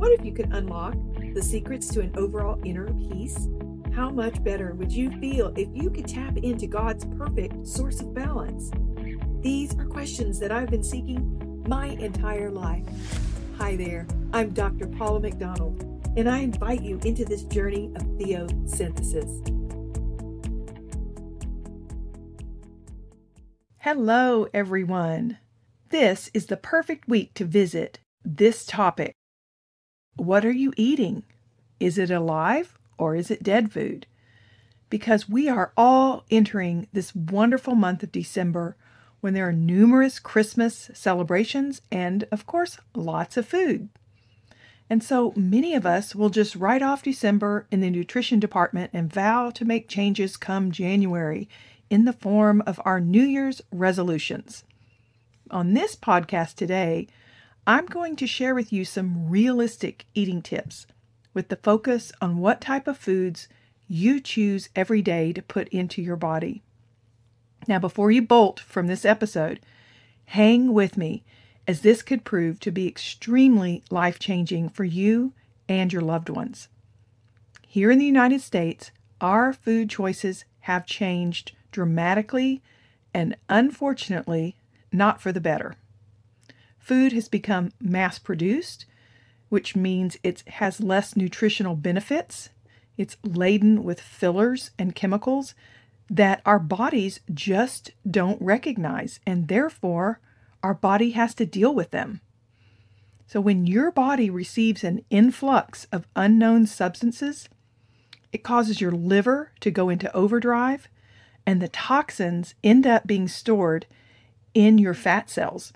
What if you could unlock the secrets to an overall inner peace? How much better would you feel if you could tap into God's perfect source of balance? These are questions that I've been seeking my entire life. Hi there, I'm Dr. Paula McDonald, and I invite you into this journey of theosynthesis. Hello, everyone. This is the perfect week to visit this topic. What are you eating? Is it alive or is it dead food? Because we are all entering this wonderful month of December when there are numerous Christmas celebrations and, of course, lots of food. And so many of us will just write off December in the nutrition department and vow to make changes come January in the form of our New Year's resolutions. On this podcast today, I'm going to share with you some realistic eating tips with the focus on what type of foods you choose every day to put into your body. Now, before you bolt from this episode, hang with me as this could prove to be extremely life changing for you and your loved ones. Here in the United States, our food choices have changed dramatically and unfortunately not for the better. Food has become mass produced which means it has less nutritional benefits. It's laden with fillers and chemicals that our bodies just don't recognize, and therefore our body has to deal with them. So, when your body receives an influx of unknown substances, it causes your liver to go into overdrive, and the toxins end up being stored in your fat cells.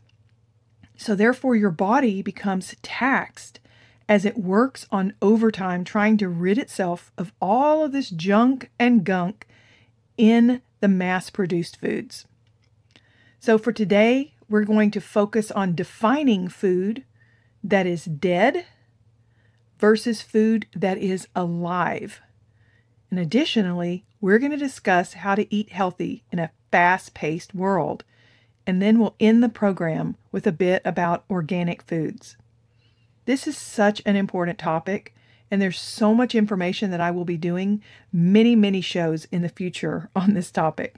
So, therefore, your body becomes taxed as it works on overtime trying to rid itself of all of this junk and gunk in the mass produced foods. So, for today, we're going to focus on defining food that is dead versus food that is alive. And additionally, we're going to discuss how to eat healthy in a fast paced world. And then we'll end the program with a bit about organic foods. This is such an important topic, and there's so much information that I will be doing many, many shows in the future on this topic.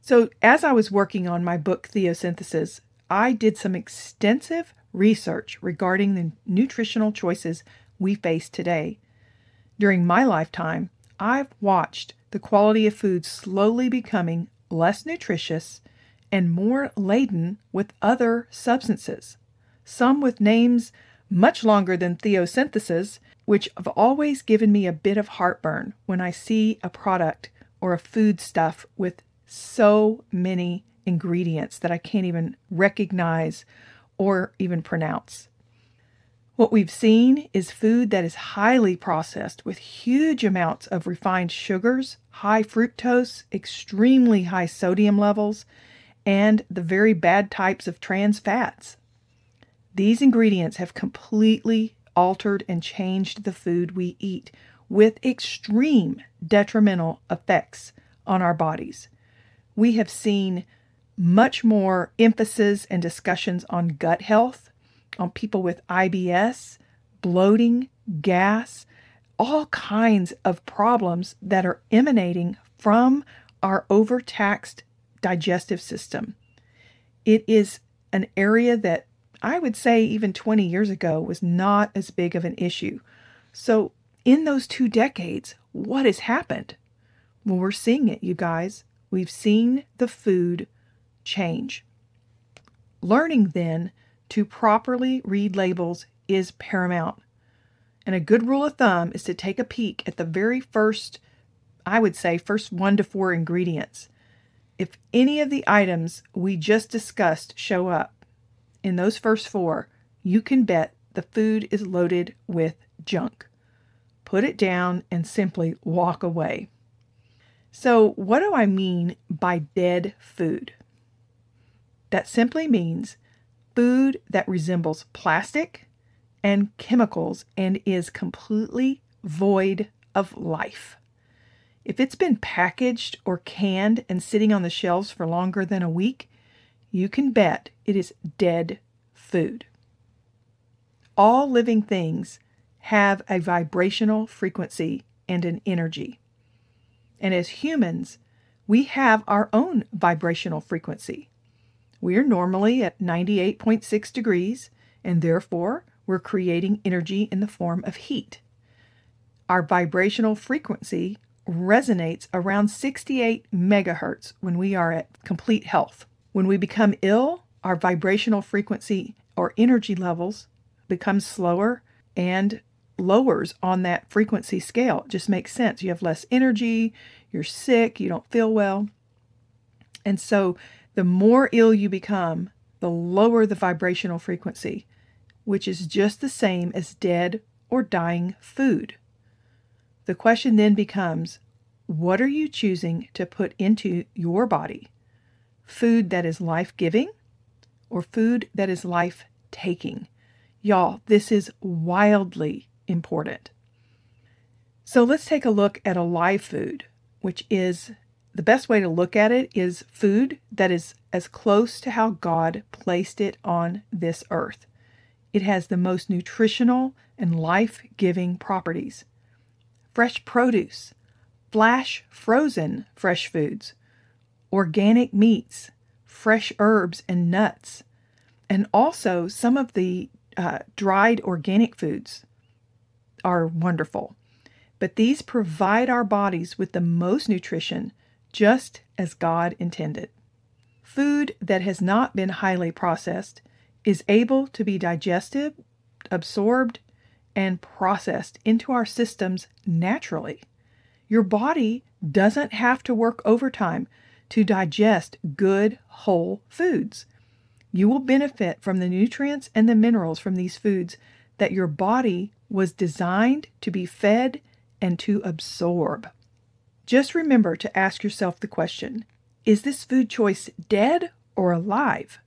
So, as I was working on my book Theosynthesis, I did some extensive research regarding the nutritional choices we face today. During my lifetime, I've watched the quality of food slowly becoming less nutritious and more laden with other substances, some with names much longer than theosynthesis, which have always given me a bit of heartburn when I see a product or a food stuff with so many ingredients that I can't even recognize or even pronounce. What we've seen is food that is highly processed with huge amounts of refined sugars, high fructose, extremely high sodium levels, and the very bad types of trans fats. These ingredients have completely altered and changed the food we eat with extreme detrimental effects on our bodies. We have seen much more emphasis and discussions on gut health, on people with IBS, bloating, gas, all kinds of problems that are emanating from our overtaxed digestive system. It is an area that I would say even 20 years ago was not as big of an issue. So, in those two decades, what has happened? Well, we're seeing it, you guys. We've seen the food change. Learning then to properly read labels is paramount. And a good rule of thumb is to take a peek at the very first, I would say, first one to four ingredients. If any of the items we just discussed show up, in those first four, you can bet the food is loaded with junk. Put it down and simply walk away. So, what do I mean by dead food? That simply means food that resembles plastic and chemicals and is completely void of life. If it's been packaged or canned and sitting on the shelves for longer than a week, you can bet it is dead food. All living things have a vibrational frequency and an energy. And as humans, we have our own vibrational frequency. We are normally at 98.6 degrees, and therefore we're creating energy in the form of heat. Our vibrational frequency resonates around 68 megahertz when we are at complete health. When we become ill, our vibrational frequency or energy levels become slower and lowers on that frequency scale. It just makes sense. You have less energy, you're sick, you don't feel well. And so the more ill you become, the lower the vibrational frequency, which is just the same as dead or dying food. The question then becomes what are you choosing to put into your body? Food that is life giving or food that is life taking? Y'all, this is wildly important. So let's take a look at a live food, which is the best way to look at it is food that is as close to how God placed it on this earth. It has the most nutritional and life giving properties. Fresh produce, flash frozen fresh foods, organic meats, fresh herbs and nuts, and also some of the uh, dried organic foods are wonderful. But these provide our bodies with the most nutrition just as God intended. Food that has not been highly processed is able to be digested, absorbed, and processed into our systems naturally. Your body doesn't have to work overtime to digest good, whole foods. You will benefit from the nutrients and the minerals from these foods that your body was designed to be fed and to absorb. Just remember to ask yourself the question is this food choice dead or alive?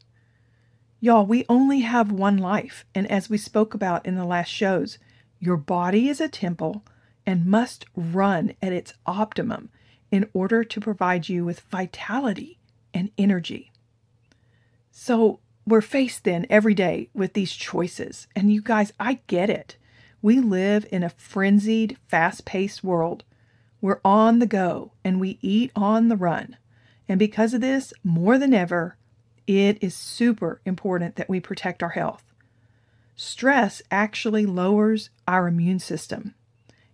Y'all, we only have one life, and as we spoke about in the last shows, your body is a temple and must run at its optimum in order to provide you with vitality and energy. So, we're faced then every day with these choices. And you guys, I get it. We live in a frenzied, fast paced world. We're on the go and we eat on the run. And because of this, more than ever, it is super important that we protect our health. Stress actually lowers our immune system.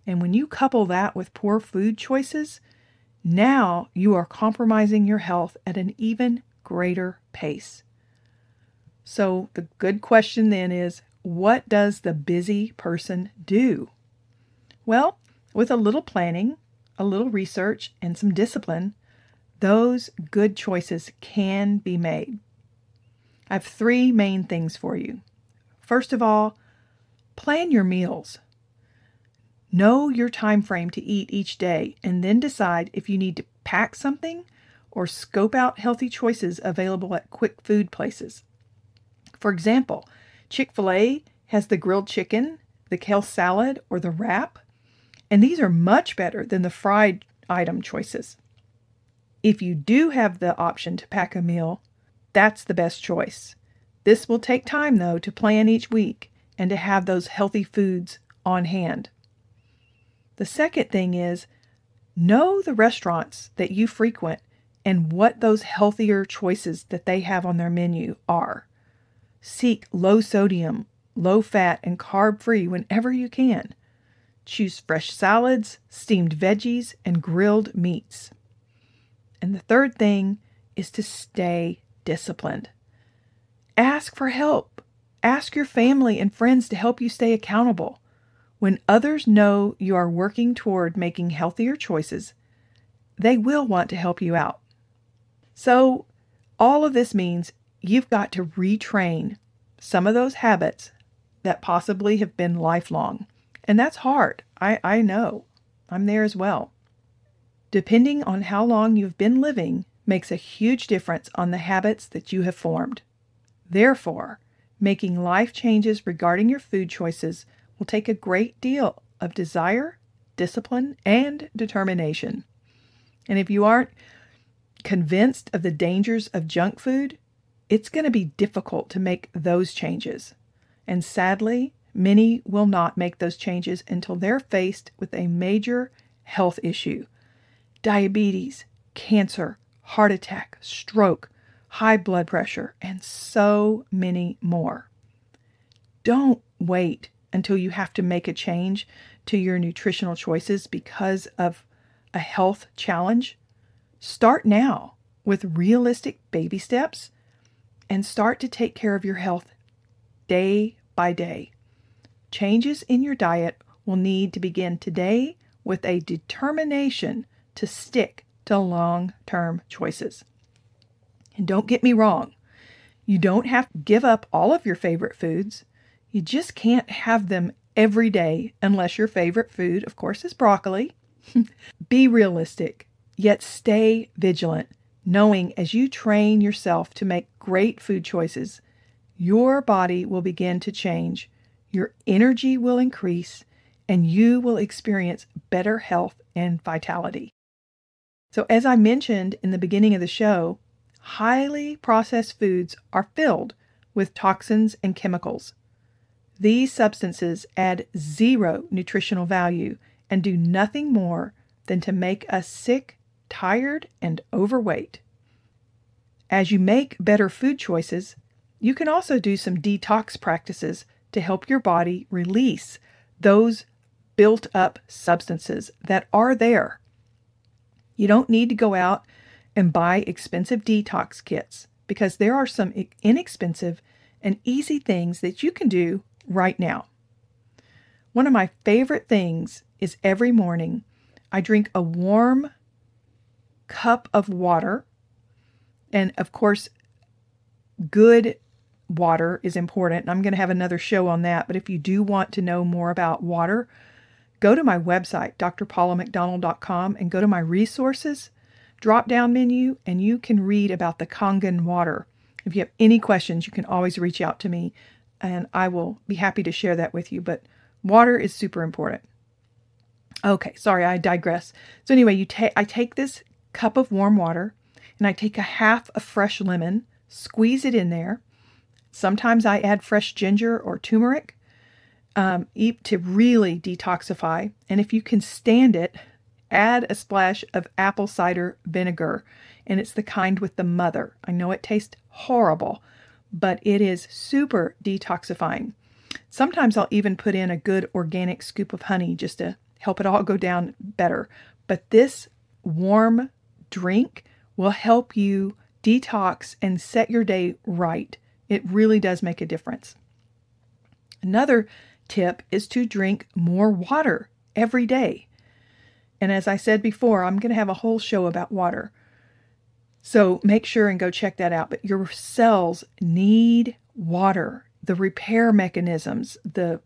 And when you couple that with poor food choices, now you are compromising your health at an even greater pace. So, the good question then is what does the busy person do? Well, with a little planning, a little research, and some discipline, those good choices can be made. I have three main things for you. First of all, plan your meals. Know your time frame to eat each day and then decide if you need to pack something or scope out healthy choices available at quick food places. For example, Chick fil A has the grilled chicken, the kale salad, or the wrap, and these are much better than the fried item choices. If you do have the option to pack a meal, that's the best choice. This will take time, though, to plan each week and to have those healthy foods on hand. The second thing is know the restaurants that you frequent and what those healthier choices that they have on their menu are. Seek low sodium, low fat, and carb free whenever you can. Choose fresh salads, steamed veggies, and grilled meats. And the third thing is to stay disciplined. Ask for help. Ask your family and friends to help you stay accountable. When others know you are working toward making healthier choices, they will want to help you out. So, all of this means you've got to retrain some of those habits that possibly have been lifelong. And that's hard. I, I know. I'm there as well. Depending on how long you've been living makes a huge difference on the habits that you have formed. Therefore, making life changes regarding your food choices will take a great deal of desire, discipline, and determination. And if you aren't convinced of the dangers of junk food, it's going to be difficult to make those changes. And sadly, many will not make those changes until they're faced with a major health issue diabetes, cancer, heart attack, stroke, high blood pressure, and so many more. Don't wait until you have to make a change to your nutritional choices because of a health challenge. Start now with realistic baby steps and start to take care of your health day by day. Changes in your diet will need to begin today with a determination to stick to long term choices. And don't get me wrong, you don't have to give up all of your favorite foods. You just can't have them every day unless your favorite food, of course, is broccoli. Be realistic, yet stay vigilant, knowing as you train yourself to make great food choices, your body will begin to change, your energy will increase, and you will experience better health and vitality. So, as I mentioned in the beginning of the show, highly processed foods are filled with toxins and chemicals. These substances add zero nutritional value and do nothing more than to make us sick, tired, and overweight. As you make better food choices, you can also do some detox practices to help your body release those built up substances that are there. You don't need to go out and buy expensive detox kits because there are some inexpensive and easy things that you can do right now. One of my favorite things is every morning I drink a warm cup of water. And of course, good water is important. I'm going to have another show on that. But if you do want to know more about water, go to my website, drpaulamcdonald.com, and go to my resources drop down menu, and you can read about the Kangen water. If you have any questions, you can always reach out to me, and I will be happy to share that with you. But water is super important. Okay, sorry, I digress. So anyway, you take I take this cup of warm water and I take a half a fresh lemon, squeeze it in there. Sometimes I add fresh ginger or turmeric um, to really detoxify. And if you can stand it, add a splash of apple cider vinegar. And it's the kind with the mother. I know it tastes horrible, but it is super detoxifying. Sometimes I'll even put in a good organic scoop of honey just to help it all go down better. But this warm drink will help you detox and set your day right. It really does make a difference. Another tip is to drink more water every day. And as I said before, I'm going to have a whole show about water. So make sure and go check that out. But your cells need water, the repair mechanisms, the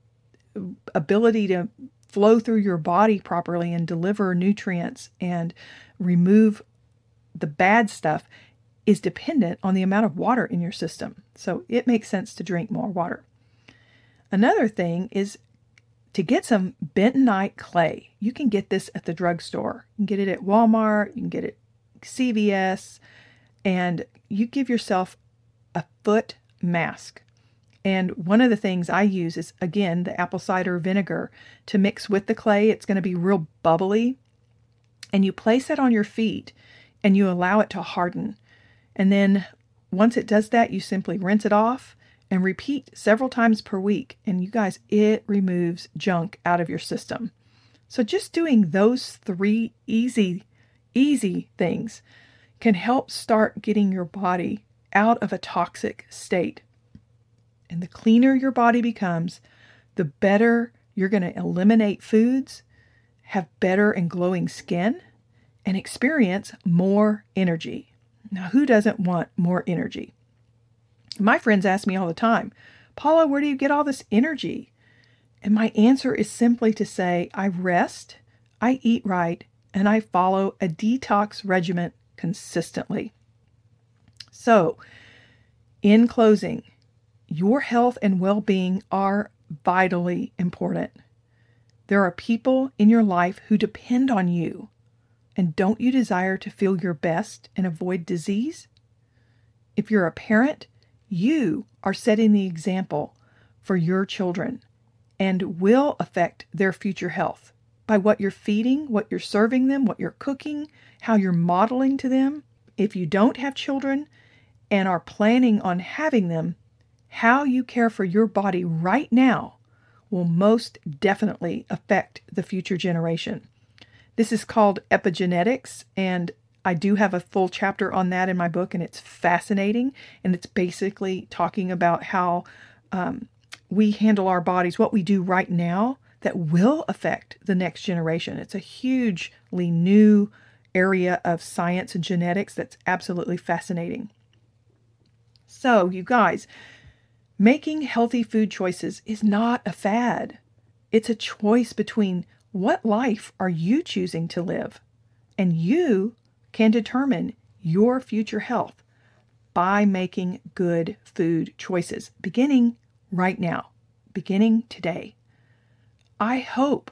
ability to flow through your body properly and deliver nutrients and remove the bad stuff is dependent on the amount of water in your system. So it makes sense to drink more water. Another thing is to get some bentonite clay. You can get this at the drugstore. You can get it at Walmart, you can get it CVS, and you give yourself a foot mask. And one of the things I use is, again, the apple cider vinegar to mix with the clay. It's going to be real bubbly. And you place it on your feet and you allow it to harden. And then once it does that, you simply rinse it off and repeat several times per week. And you guys, it removes junk out of your system. So just doing those three easy, easy things can help start getting your body out of a toxic state. And the cleaner your body becomes, the better you're going to eliminate foods, have better and glowing skin, and experience more energy. Now, who doesn't want more energy? My friends ask me all the time, Paula, where do you get all this energy? And my answer is simply to say, I rest, I eat right, and I follow a detox regimen consistently. So, in closing, your health and well being are vitally important. There are people in your life who depend on you. And don't you desire to feel your best and avoid disease? If you're a parent, you are setting the example for your children. and will affect their future health by what you're feeding, what you're serving them, what you're cooking, how you're modeling to them. If you don't have children and are planning on having them, how you care for your body right now will most definitely affect the future generation. This is called epigenetics, and I do have a full chapter on that in my book, and it's fascinating. And it's basically talking about how um, we handle our bodies, what we do right now that will affect the next generation. It's a hugely new area of science and genetics that's absolutely fascinating. So, you guys, making healthy food choices is not a fad. It's a choice between what life are you choosing to live? And you can determine your future health by making good food choices, beginning right now, beginning today. I hope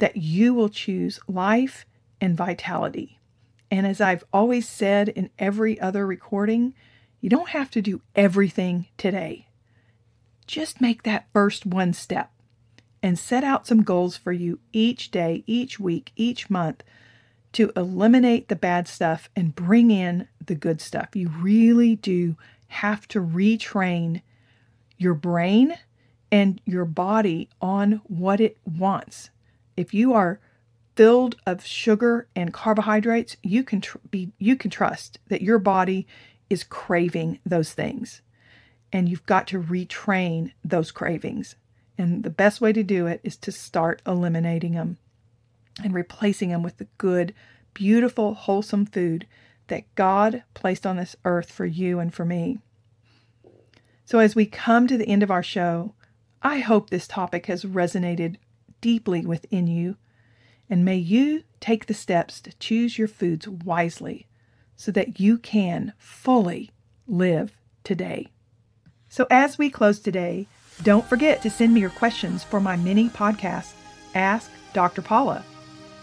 that you will choose life and vitality. And as I've always said in every other recording, you don't have to do everything today. Just make that first one step and set out some goals for you each day, each week, each month to eliminate the bad stuff and bring in the good stuff. You really do have to retrain your brain and your body on what it wants. If you are filled of sugar and carbohydrates, you can tr- be you can trust that your body is craving those things. And you've got to retrain those cravings. And the best way to do it is to start eliminating them and replacing them with the good, beautiful, wholesome food that God placed on this earth for you and for me. So, as we come to the end of our show, I hope this topic has resonated deeply within you, and may you take the steps to choose your foods wisely so that you can fully live today. So, as we close today, don't forget to send me your questions for my mini podcast, Ask Dr. Paula.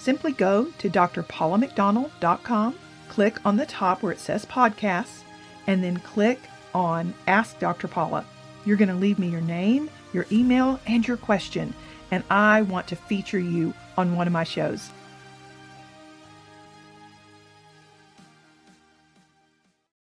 Simply go to drpaulamcdonald.com, click on the top where it says podcasts, and then click on Ask Dr. Paula. You're going to leave me your name, your email, and your question, and I want to feature you on one of my shows.